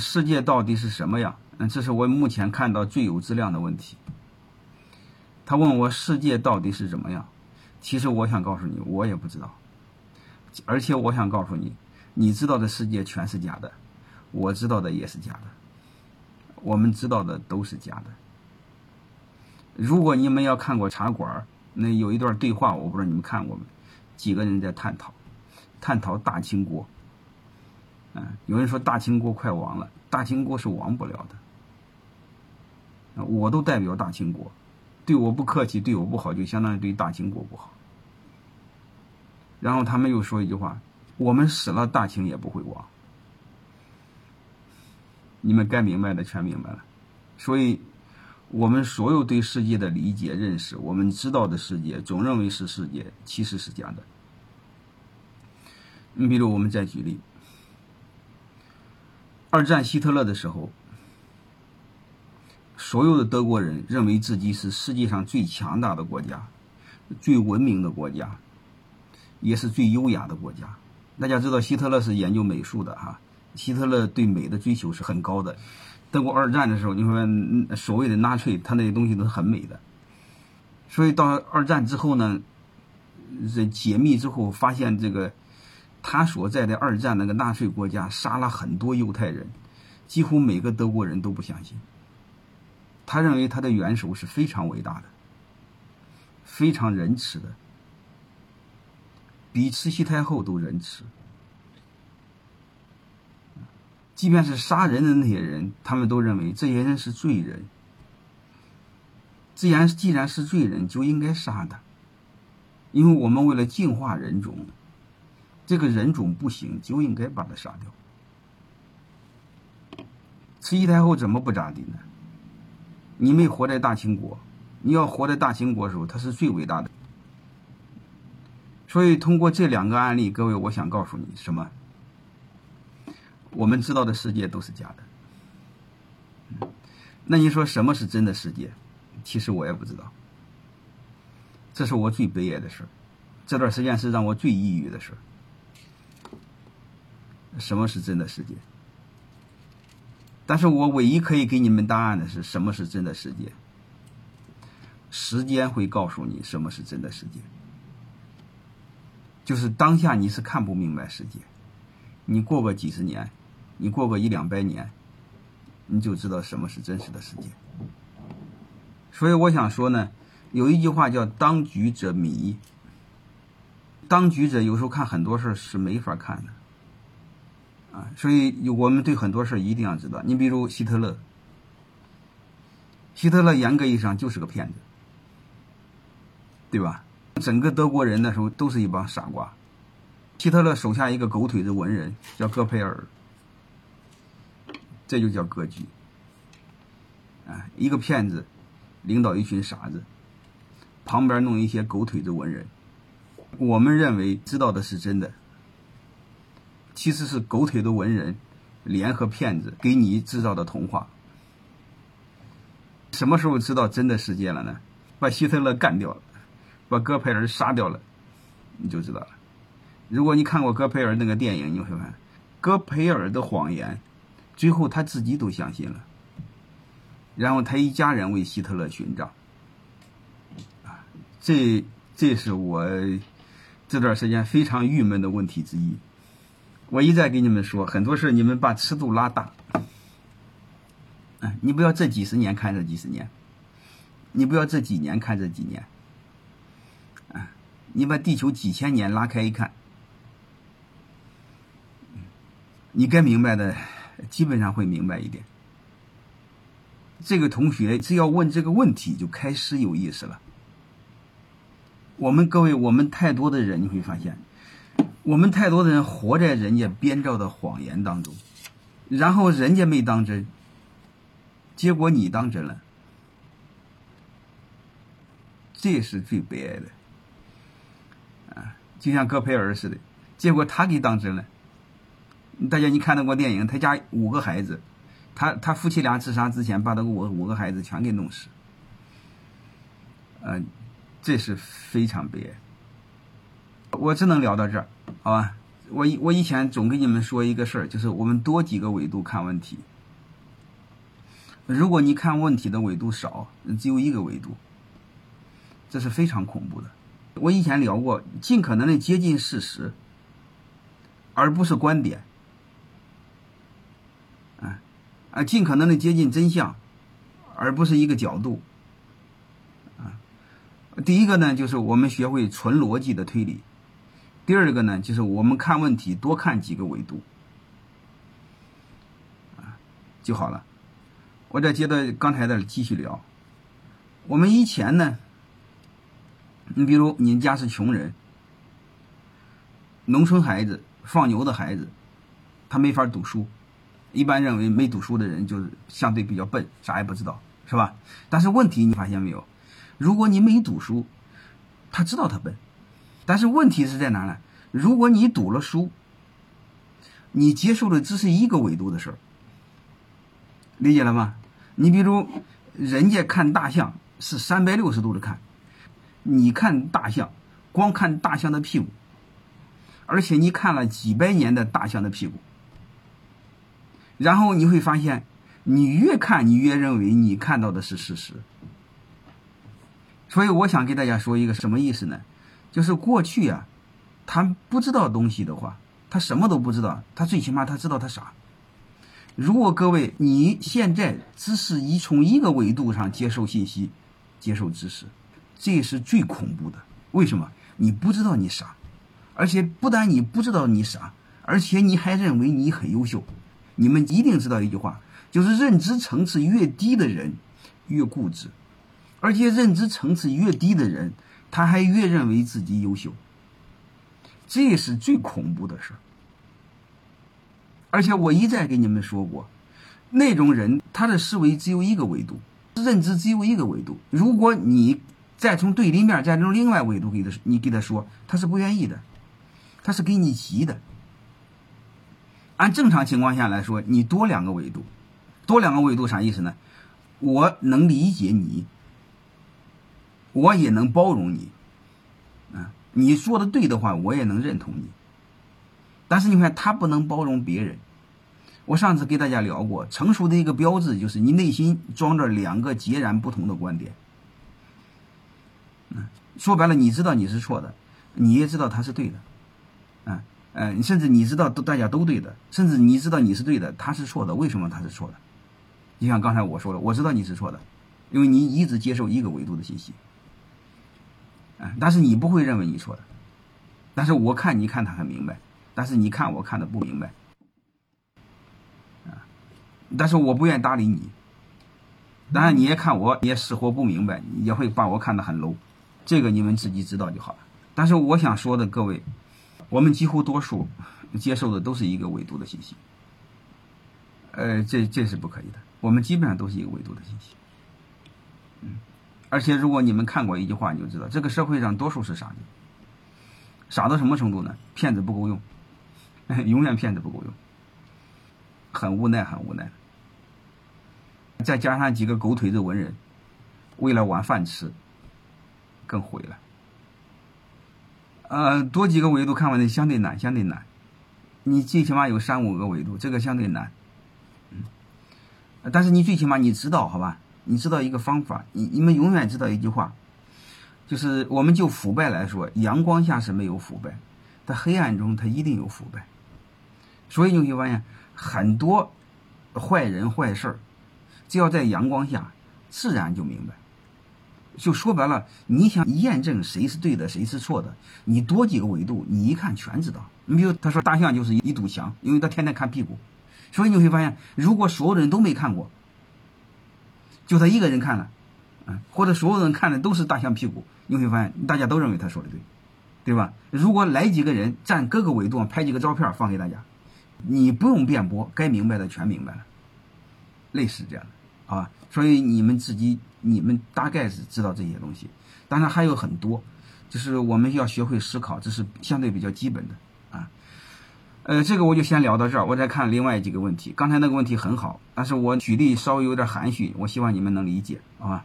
世界到底是什么样？嗯，这是我目前看到最有质量的问题。他问我世界到底是怎么样？其实我想告诉你，我也不知道。而且我想告诉你，你知道的世界全是假的，我知道的也是假的，我们知道的都是假的。如果你们要看过茶馆，那有一段对话，我不知道你们看过没？几个人在探讨，探讨大清国。嗯，有人说大清国快亡了，大清国是亡不了的。我都代表大清国，对我不客气，对我不好，就相当于对大清国不好。然后他们又说一句话：“我们死了，大清也不会亡。”你们该明白的全明白了。所以，我们所有对世界的理解、认识，我们知道的世界，总认为是世界，其实是假的。你比如，我们再举例。二战希特勒的时候，所有的德国人认为自己是世界上最强大的国家，最文明的国家，也是最优雅的国家。大家知道，希特勒是研究美术的哈，希特勒对美的追求是很高的。德国二战的时候，你说所谓的纳粹，他那些东西都是很美的。所以到二战之后呢，这解密之后发现这个。他所在的二战那个纳粹国家杀了很多犹太人，几乎每个德国人都不相信。他认为他的元首是非常伟大的，非常仁慈的，比慈禧太后都仁慈。即便是杀人的那些人，他们都认为这些人是罪人。既然既然是罪人，就应该杀他，因为我们为了净化人种。这个人种不行，就应该把他杀掉。慈禧太后怎么不咋地呢？你没活在大清国，你要活在大清国的时候，他是最伟大的。所以通过这两个案例，各位，我想告诉你什么？我们知道的世界都是假的。那你说什么是真的世界？其实我也不知道。这是我最悲哀的事这段时间是让我最抑郁的事什么是真的世界？但是我唯一可以给你们答案的是什么是真的世界？时间会告诉你什么是真的世界。就是当下你是看不明白世界，你过个几十年，你过个一两百年，你就知道什么是真实的世界。所以我想说呢，有一句话叫“当局者迷”，当局者有时候看很多事是没法看的。所以我们对很多事一定要知道。你比如希特勒，希特勒严格意义上就是个骗子，对吧？整个德国人那时候都是一帮傻瓜。希特勒手下一个狗腿子文人叫戈培尔，这就叫格局。啊，一个骗子领导一群傻子，旁边弄一些狗腿子文人，我们认为知道的是真的。其实是狗腿的文人联合骗子给你制造的童话。什么时候知道真的世界了呢？把希特勒干掉了，把戈培尔杀掉了，你就知道了。如果你看过戈培尔那个电影，你会发现，戈培尔的谎言，最后他自己都相信了。然后他一家人为希特勒寻找。啊，这这是我这段时间非常郁闷的问题之一。我一再给你们说，很多事你们把尺度拉大，你不要这几十年看这几十年，你不要这几年看这几年，啊，你把地球几千年拉开一看，你该明白的基本上会明白一点。这个同学只要问这个问题，就开始有意思了。我们各位，我们太多的人，你会发现。我们太多的人活在人家编造的谎言当中，然后人家没当真，结果你当真了，这是最悲哀的。啊，就像戈培尔似的，结果他给当真了。大家你看到过电影？他家五个孩子，他他夫妻俩自杀之前把那五五个孩子全给弄死。嗯，这是非常悲哀。我只能聊到这儿，好吧？我我以前总跟你们说一个事儿，就是我们多几个维度看问题。如果你看问题的维度少，只有一个维度，这是非常恐怖的。我以前聊过，尽可能的接近事实，而不是观点。啊啊，尽可能的接近真相，而不是一个角度。啊，第一个呢，就是我们学会纯逻辑的推理；第二个呢，就是我们看问题多看几个维度，啊，就好了。我再接着刚才的继续聊，我们以前呢，你比如你家是穷人，农村孩子放牛的孩子，他没法读书，一般认为没读书的人就是相对比较笨，啥也不知道，是吧？但是问题你发现没有？如果你没读书，他知道他笨，但是问题是在哪呢？如果你读了书，你接受的只是一个维度的事儿，理解了吗？你比如，人家看大象是三百六十度的看，你看大象，光看大象的屁股，而且你看了几百年的大象的屁股，然后你会发现，你越看你越认为你看到的是事实。所以我想给大家说一个什么意思呢？就是过去啊，他不知道东西的话，他什么都不知道，他最起码他知道他傻。如果各位你现在只是以从一个维度上接受信息、接受知识，这是最恐怖的。为什么？你不知道你傻，而且不但你不知道你傻，而且你还认为你很优秀。你们一定知道一句话，就是认知层次越低的人越固执，而且认知层次越低的人，他还越认为自己优秀。这是最恐怖的事。而且我一再给你们说过，那种人他的思维只有一个维度，认知只有一个维度。如果你再从对立面再从另外维度给他，你给他说，他是不愿意的，他是给你急的。按正常情况下来说，你多两个维度，多两个维度啥意思呢？我能理解你，我也能包容你，啊，你说的对的话，我也能认同你。但是你看，他不能包容别人。我上次给大家聊过，成熟的一个标志就是你内心装着两个截然不同的观点。嗯，说白了，你知道你是错的，你也知道他是对的。嗯嗯，甚至你知道都大家都对的，甚至你知道你是对的，他是错的。为什么他是错的？就像刚才我说了，我知道你是错的，因为你一直接受一个维度的信息。但是你不会认为你错的。但是我看你看他很明白。但是你看我看的不明白，啊！但是我不愿搭理你。当然你也看我也死活不明白，也会把我看得很 low，这个你们自己知道就好了。但是我想说的各位，我们几乎多数接受的都是一个维度的信息，呃，这这是不可以的。我们基本上都是一个维度的信息，嗯。而且如果你们看过一句话，你就知道这个社会上多数是傻子，傻到什么程度呢？骗子不够用。永远骗子不够用，很无奈，很无奈。再加上几个狗腿子文人，为了碗饭吃，更毁了。呃，多几个维度看完的相对难，相对难。你最起码有三五个维度，这个相对难。嗯，但是你最起码你知道，好吧？你知道一个方法，你你们永远知道一句话，就是我们就腐败来说，阳光下是没有腐败，在黑暗中它一定有腐败。所以你会发现，很多坏人坏事儿，只要在阳光下，自然就明白。就说白了，你想验证谁是对的，谁是错的，你多几个维度，你一看全知道。你比如他说大象就是一堵墙，因为他天天看屁股，所以你会发现，如果所有的人都没看过，就他一个人看了，嗯，或者所有人看的都是大象屁股，你会发现大家都认为他说的对，对吧？如果来几个人站各个维度拍几个照片放给大家。你不用辩驳，该明白的全明白了，类似这样的啊，所以你们自己你们大概是知道这些东西，当然还有很多，就是我们要学会思考，这是相对比较基本的。呃，这个我就先聊到这儿，我再看另外几个问题。刚才那个问题很好，但是我举例稍微有点含蓄，我希望你们能理解，好吧？